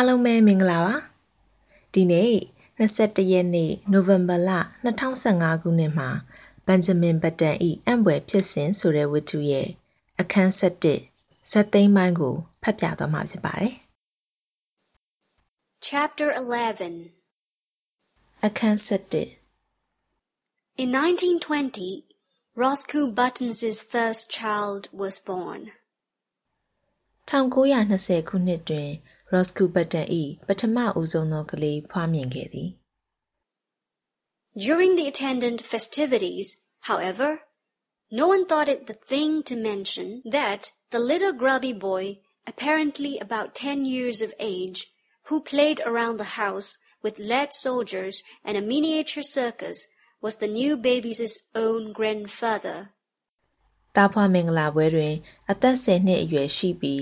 အားလုံးပဲမင်္ဂလာပါဒီနေ့21ရက်နေ့နိုဝင်ဘာလ2015ခုနှစ်မှာဘန်ဂျမင်ဘတ်တန်၏အံ့ဘွယ်ဖြစ်စဉ်ဆိုတဲ့ဝတ္ထုရဲ့အခန်း7ဇက်သိမ်းပိုင်းကိုဖတ်ပြသွားမှာဖြစ်ပါတယ် Chapter 11အခန်း7 In 1920, Roscoe Buttons' first child was born. 1920ခုနှစ်တွင် Roscoe Button ၏ပထမဦးဆုံးသောကလေးဖွားမြင်ခဲ့သည် During the attendant festivities, however, no one thought it the thing to mention that the little grubby boy, apparently about ten years of age, who played around the house with lead soldiers and a miniature circus, was the new baby's own grandfather. သားဖွားမင်္ဂလာပွဲတွင်အသက်10နှစ်အရွယ်ရှိပြီး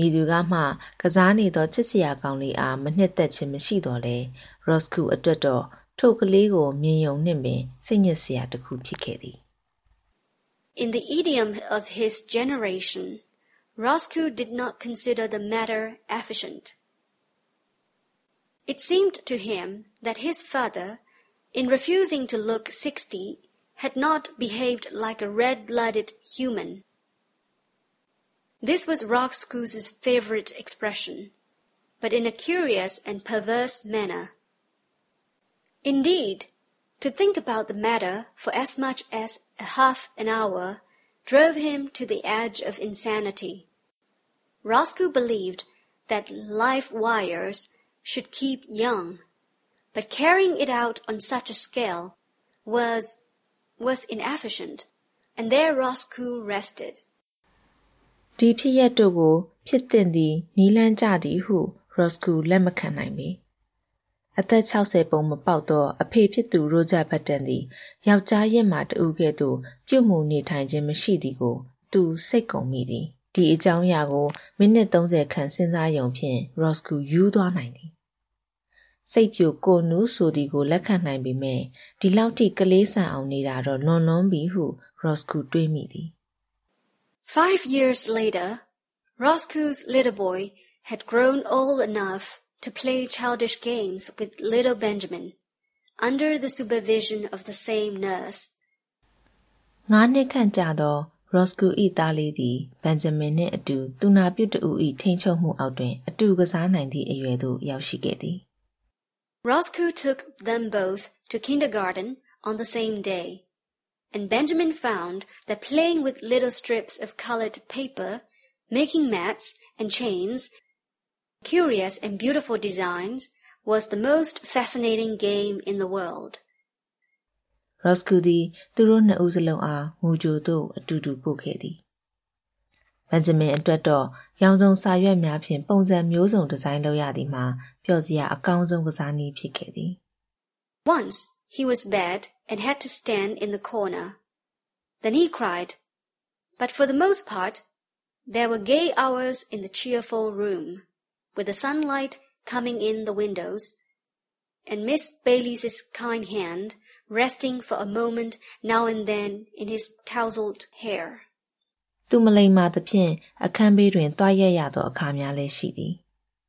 မည်သူကမှကစားနေသောချစ်စရာကောင်လေးအားမနှစ်သက်ခြင်းမရှိတော့လဲ Roscoe အတွက်တော့ထိုကလေးကိုမြင်ယုံနှင့်ပင်စိတ်ညစ်စရာတစ်ခုဖြစ်ခဲ့သည် In the idiom of his generation, Roscoe did not consider the matter efficient. It seemed to him that his father, in refusing to look sixty, had not behaved like a red-blooded human. This was Roscoe's favorite expression, but in a curious and perverse manner. Indeed, to think about the matter for as much as a half an hour drove him to the edge of insanity. Roscoe believed that live wires should keep young, but carrying it out on such a scale was was inefficient, and there Roscoe rested. ဒီဖြစ်ရပ်တို့ကို ဖြစ်သင့်သည်နီးလန်းကြသည်ဟု Roscoe လက်မခံနိုင်ပေ အသက်60ပုံမပေါက်သော အဖေဖြစ်သူ ရိုဂျာဘတ်တန်သည် ယောက်ျားရင့်မာတဦးကဲ့သို့ ပြုမှုနေထိုင်ခြင်း မရှိသည်ကို သူ စိတ်ကုန်မိသည် ဒီအကြောင်းအရာကို မိနစ်30ခန့် စဉ်းစားယုံဖြင့် Roscoe ယူးသွားနိုင်သည် စိတ်ပြို ကိုနူးဆိုသည်ကို လက်ခံနိုင်ပေမဲ့ဒီလောက်ထိ ကလေးဆန်အောင်နေတာတော့ လွန်လွန်းပြီဟု Roscoe တွေးမိသည် Five years later, Roscoe's little boy had grown old enough to play childish games with little Benjamin, under the supervision of the same nurse. ငါးနှစ်ခန့်ကြာသော Roscoe ၏သားလေးသည် Benjamin နှင့်အတူသူနာပြုတစ်ဦး၏ထိန်းချုပ်မှုအောက်တွင်အတူကစားနိုင်သည့်အရွယ်သို့ရောက်ရှိခဲ့သည် Roscoe took them both to kindergarten on the same day and Benjamin found that playing with little strips of colored paper, making mats and chains, curious and beautiful designs, was the most fascinating game in the world. Roscoe သည်သူတို့နှစ်ဦးစလုံးအားမူကြိုသို့အတူတူပို့ခဲ့သည်။ Benjamin အတွက်တော့ရောင်စုံစာရွက်များဖြင့်ပုံစံမျိုးစုံဒီဇိုင်းလုပ်ရသည်မှာပျော်စရာအကောင်းဆုံးကစားနည်းဖြစ်ခဲ့သည်။ Once he was bad and had to stand in the corner. Then he cried. But for the most part, there were gay hours in the cheerful room, with the sunlight coming in the windows, and Miss Bailey's kind hand resting for a moment now and then in his tousled hair. သူမလိမ္မာသဖြင့်အခန်းဘေးတွင်သွားရက်ရသောအခါများလည်းရှိသည်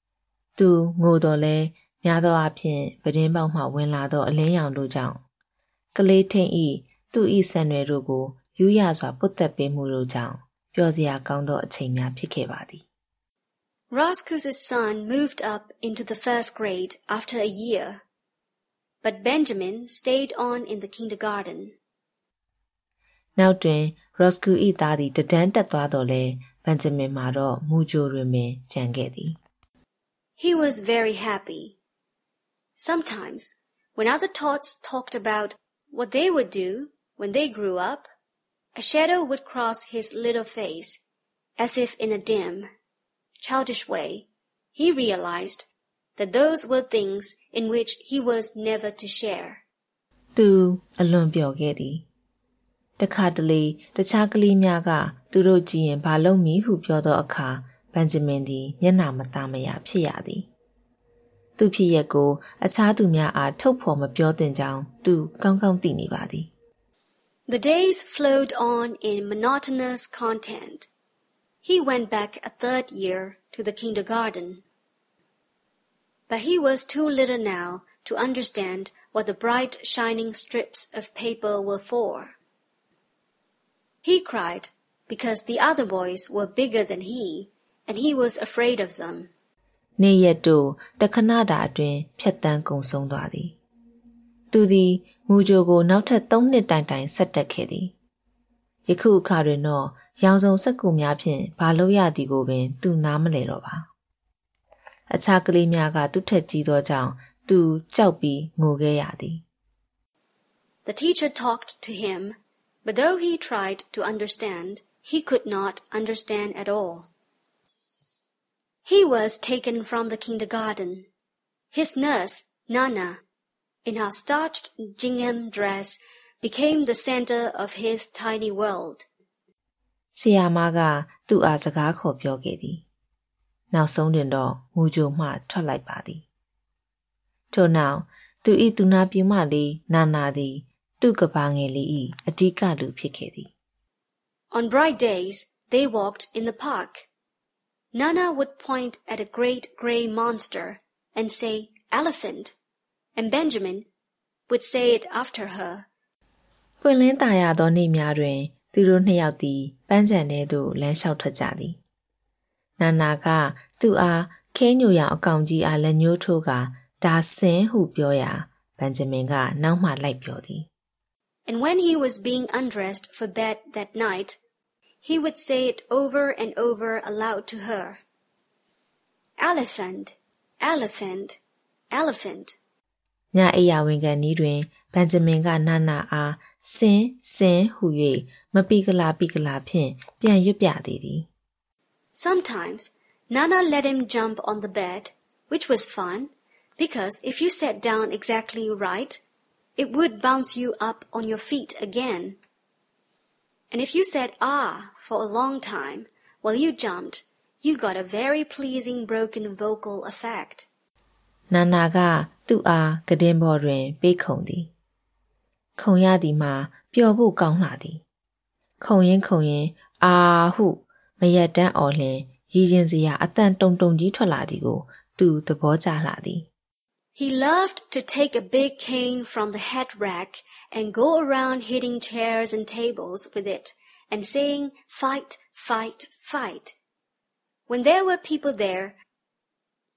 ။သူငိုတော်လဲ များသောအားဖြင့်ပဒင်းပေါက်မှဝင်လာသော အလင်းရောင်တို့ကြောင့် ကလေးထိန်ဤသူ့ဤဆံတွေတို့ကို ရူးရစွာ ပွတ်သက်ပေးမှုတို့ကြောင့် ပျော်စရာကောင်းသော အချိန်များ ဖြစ်ခဲ့ပါသည် Roscoe's son moved up into the first grade after a year, but Benjamin stayed on in the kindergarten. နောက်တွင် Roscoe ၏သားသည်တတန်းတက်သွားတော်လဲ Benjamin မှာတော့ မူကြိုတွင်ပင် ကျန်ခဲ့သည် He was very happy. Sometimes, when other tots talked about what they would do when they grew up, a shadow would cross his little face, as if in a dim, childish way. He realized that those were things in which he was never to share. သူအလွန်ပျော်ခဲ့သည်တခါတလေတခြားကလေးများကသူတို့ကြည့်ရင်ဘာလုပ်မည်ဟုပြောသောအခါဘန်ဂျမင်သည်မျက်နှာမသားမရာဖြစ်ရသည် သူဖြစ်ရက်ကိုအခြားသူများအားထုတ်ဖော်မပြောသင့်ကြောင်းသူကောင်းကောင်းသိနေပါသည် The days flowed on in monotonous content. He went back a third year to the kindergarten. But he was too little now to understand what the bright shining strips of paper were for. He cried because the other boys were bigger than he, and he was afraid of them. နေ့ရက်တို့တခဏတာအတွင်း ဖြတ်တန်းကုန်ဆုံးသွားသည် သူသည် မူဂျိုကို နောက်ထပ်၃နှစ်တိုင်တိုင် ဆက်တက်ခဲ့သည် ယခုအခါတွင်တော့ ရောင်စုံစက်ကူများဖြင့် ဘာလို့ရသည်ကိုပင် သူနားမလည်တော့ပါ အခြားကလေးများက သူ့ထက်ကြီးသောကြောင့် သူကြောက်ပြီး ငိုခဲ့ရသည် The teacher talked to him, but though he tried to understand, he could not understand at all. He was taken from the kindergarten. His nurse, Nana, in her starched gingham dress, became the center of his tiny world. ဆရာမကသူ့အားစကားခေါ်ပြောခဲ့သည်နောက်ဆုံးတွင်တော့မူဂျိုမှထွက်လိုက်ပါသည်ထို့နောက်သူ၏သူနာပြူမလေးနာနာသည်သူ့ကဘာငယ်လေး၏အဓိကလူဖြစ်ခဲ့သည် On bright days, they walked in the park. Nana would point at a great grey monster and say, Elephant, and Benjamin would say it after her. ပွင့်လင်းသာရသောနေ့များတွင်သူတို့နှစ်ယောက်သည်ပန်းခြံထဲသို့လမ်းလျှောက်ထွက်ကြသည်။နာနာကသူ့အားခဲညိုရောင်အကောင်ကြီးအားလက်ညှိုးထိုးကာဒါဆင်းဟုပြောရာဘန်ဂျမင်ကနောက်မှလိုက်ပြောသည် And when he was being undressed for bed that night, he would say it over and over aloud to her. Elephant, elephant, elephant. ညအိယာဝင်ကန်နီးတွင်ဘန်ဂျမင်ကနာနာအားဆင်းဆင်းဟု၍မပိကလာပိကလာဖြင့်ပြန်ရွတ်ပြသေးသည် Sometimes Nana let him jump on the bed, which was fun, because if you sat down exactly right, it would bounce you up on your feet again. And if you said ah for a long time while you jumped, you got a very pleasing broken vocal effect. နာနာကသူ့အားကဒင်းပေါ်တွင်ပေးခုံသည်ခုံရသည်မှာပျော်ဖို့ကောင်းလာသည်ခုံရင်ခုံရင်အာဟုမရက်တမ်းအော်လျင်ရည်ရင်စရာအတန်တုံတုံကြီးထွက်လာသည်ကိုသူသဘောကျလှသည် He loved to take a big cane from the head rack and go around hitting chairs and tables with it and saying, fight, fight, fight. When there were people there,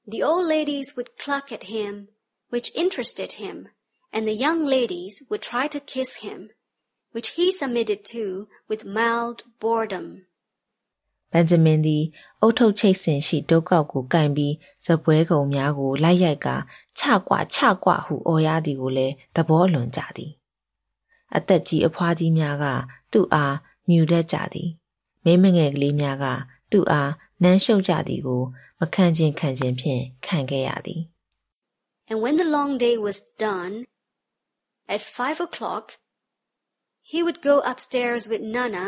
the old ladies would cluck at him, which interested him, and the young ladies would try to kiss him, which he submitted to with mild boredom. ဘန်ဂျမင်သည်အုတ်ထုတ်ချိတ်ဆင်ရှိဒုတ်ကောက်ကိုကင်ပြီးဇပွဲကုံများကိုလိုက်ရိုက်က ချကွချကွဟုအော်ရသည်ကိုလည်းသဘောလွန်ကြသည်အသက်ကြီးအဖွားကြီးများက သူ့အားမြူတတ်ကြသည်မိမငယ်ကလေးများက သူ့အားနမ်းရှုပ်ကြသည်ကို မခံခြင်းခံခြင်းဖြင့်ခံခဲ့ရသည် And when the long day was done, at five o'clock, he would go upstairs with Nana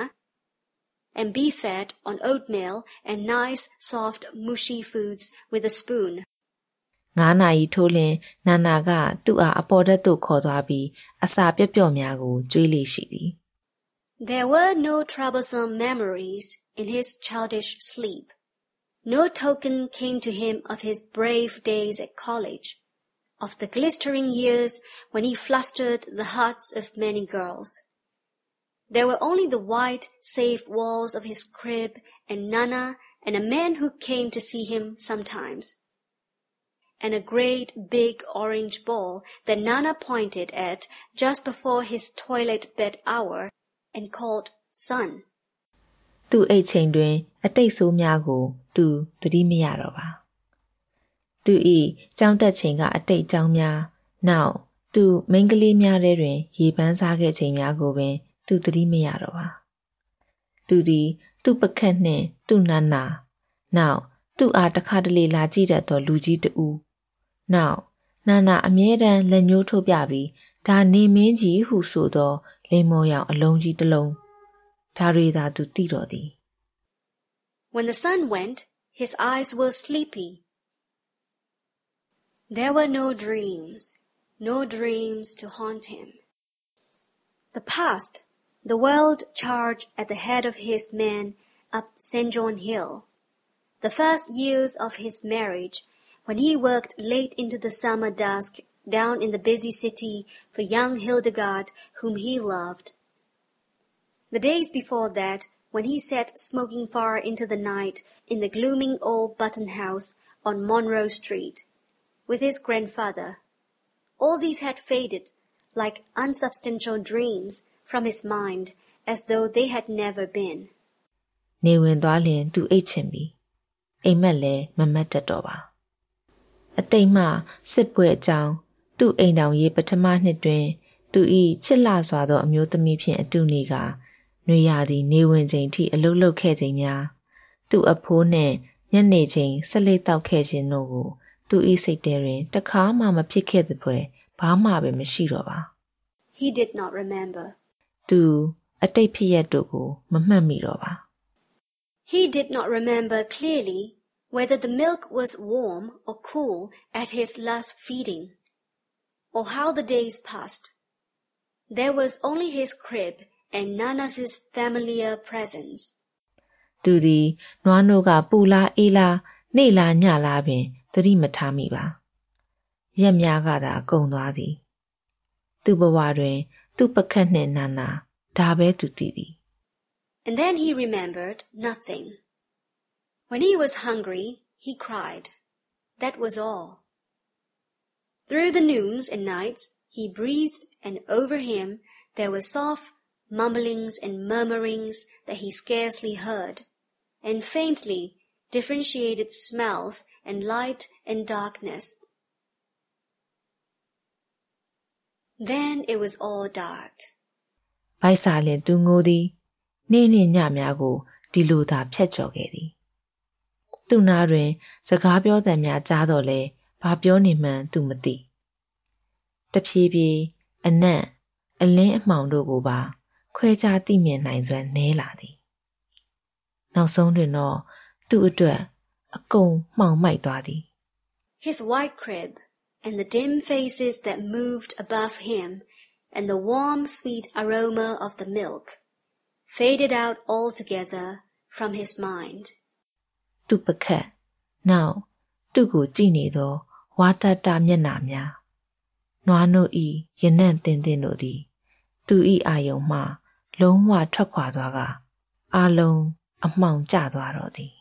and be fed on oatmeal and nice, soft, mushy foods with a spoon. ငါးနာရီထိုးလျင်နာနာကသူ့အားအပေါ်တက်သို့ခေါ်သွားပြီးအစာပျော့ပျော့များကိုကျွေးလေရှိသည် There were no troublesome memories in his childish sleep. No token came to him of his brave days at college, of the glistering years when he flustered the hearts of many girls. There were only the white, safe walls of his crib and Nana and a man who came to see him sometimes And a great big orange ball that Nana pointed at just before his toilet bed hour and called son. သူ့အိတ်ချိန်တွင် အတိတ်ဆိုးများကို သူသတိမရတော့ပါသူ၏ကြောင်းတက်ချိန်ကအတိတ်ကြောင်းများနောက်သူမိန်းကလေးများထဲတွင် ရေပန်းစားခဲ့ချိန်များကိုပင် သူသတိမရတော့ပါသူသည် သူ့ပကတ်နှင့် သူ့နာနာနောက်သူ့အားတခါတလေလာကြည့်တတ်သောလူကြီးတဦး နောက် နာနာ အမြဲတမ်း လက်ညှိုးထိုးပြပြီး long, နေမင်းကြီးဟုဆိုသော လိမ္မော်ရောင်အလုံးကြီးတစ်လုံး။ဒါတွေသာ သူသိတော့သည်။ When the sun went, his eyes were sleepy. There were no dreams, no dreams to haunt him. The past, the world charged at the head of his men up San Juan Hill. The first years of his marriage when he worked late into the summer dusk down in the busy city for young Hildegard whom he loved. The days before that, when he sat smoking far into the night in the glooming old Button House on Monroe Street with his grandfather. All these had faded like unsubstantial dreams from his mind as though they had never been. နေဝင်သွားလျင်သူအိတ်ချင်ပြီအိမ်မက်လည်းမမတ်တတ်တော့ပါ အတိတ်မှစစ်ပွဲအကြောင်းသူ့အိမ်တောင်ရေးပထမနှစ်တွင် သူ၏ချစ်လှစွာသောအမျိုးသမီးဖြင့်အတူနေကနှွေရသည်နေဝင်ချိန်ထိအလုလုခဲ့ချိန်များသူ့အဖိုးနှင့်ညနေချိန်ဆက်လက်တောက်ခဲ့ခြင်းတို့ကို သူ၏စိတ်ထဲတွင်တခါမှမဖြစ်ခဲ့သဖွယ်ဘာမှပင်မရှိတော့ပါ He did not remember. သူအတိတ်ဖြစ်ရတို့ကို မမှတ်မိတော့ပါ He did not remember clearly whether the milk was warm or cool at his last feeding, or how the days passed. There was only his crib and none of his familiar presence. သူသည်နွားနို့ကပူလားအေးလားနေလားညလားပင်သတိမထားမိပါရက်များကသာကုန်သွားသည်သူ့ဘဝတွင် သူ့ပကတ်နှင့်နာနာဒါပဲသူသိသည် And then he remembered nothing. When he was hungry, he cried. That was all. Through the noons and nights, he breathed, and over him there were soft mumblings and murmurings that he scarcely heard, and faintly differentiated smells and light and darkness. Then it was all dark. ဗိုက်စာလင်သူငိုသည်နေ့နှင့်ညများကိုဒီလိုသာဖြတ်ကျော်ခဲ့သည် သူနာတွင် စကားပြောသံများကြားတော့လဲဘာပြောနေမှန်း သူမသိ တဖြည်းဖြည်း အနံ့ အလင်းအမှောင်တို့ကိုပါ ခွဲခြားသိမြင်နိုင်စွမ်း နည်းလာသည် နောက်ဆုံးတွင်တော့ သူ့အတွက် အကုန်မှောင်မိုက်သွားသည် His white crib and the dim faces that moved above him and the warm sweet aroma of the milk faded out altogether from his mind. သူ့ပကတ်နောက်သူ့ကိုကြည့်နေသောဝါတတမျက်နှာများနွားနို့ဤရနံ့တင်တင်တို့သည် သူ၏အာယုံမှ လုံးဝထွက်ခွာသွားကအာလုံးအမှောင်ကျသွားတော့သည်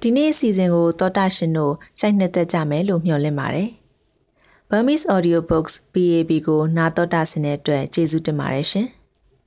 ဒီနေ့အစီအစဉ်ကိုတောတာရှင်တို့စိုက်နှစ်သက်ကြမယ်လို့မျှော်လင့်ပါတယ် Burmese Audiobooks BAB ကိုနာတော်တာဆင်တဲ့အတွက်ကျေးဇူးတင်ပါတယ်ရှင်။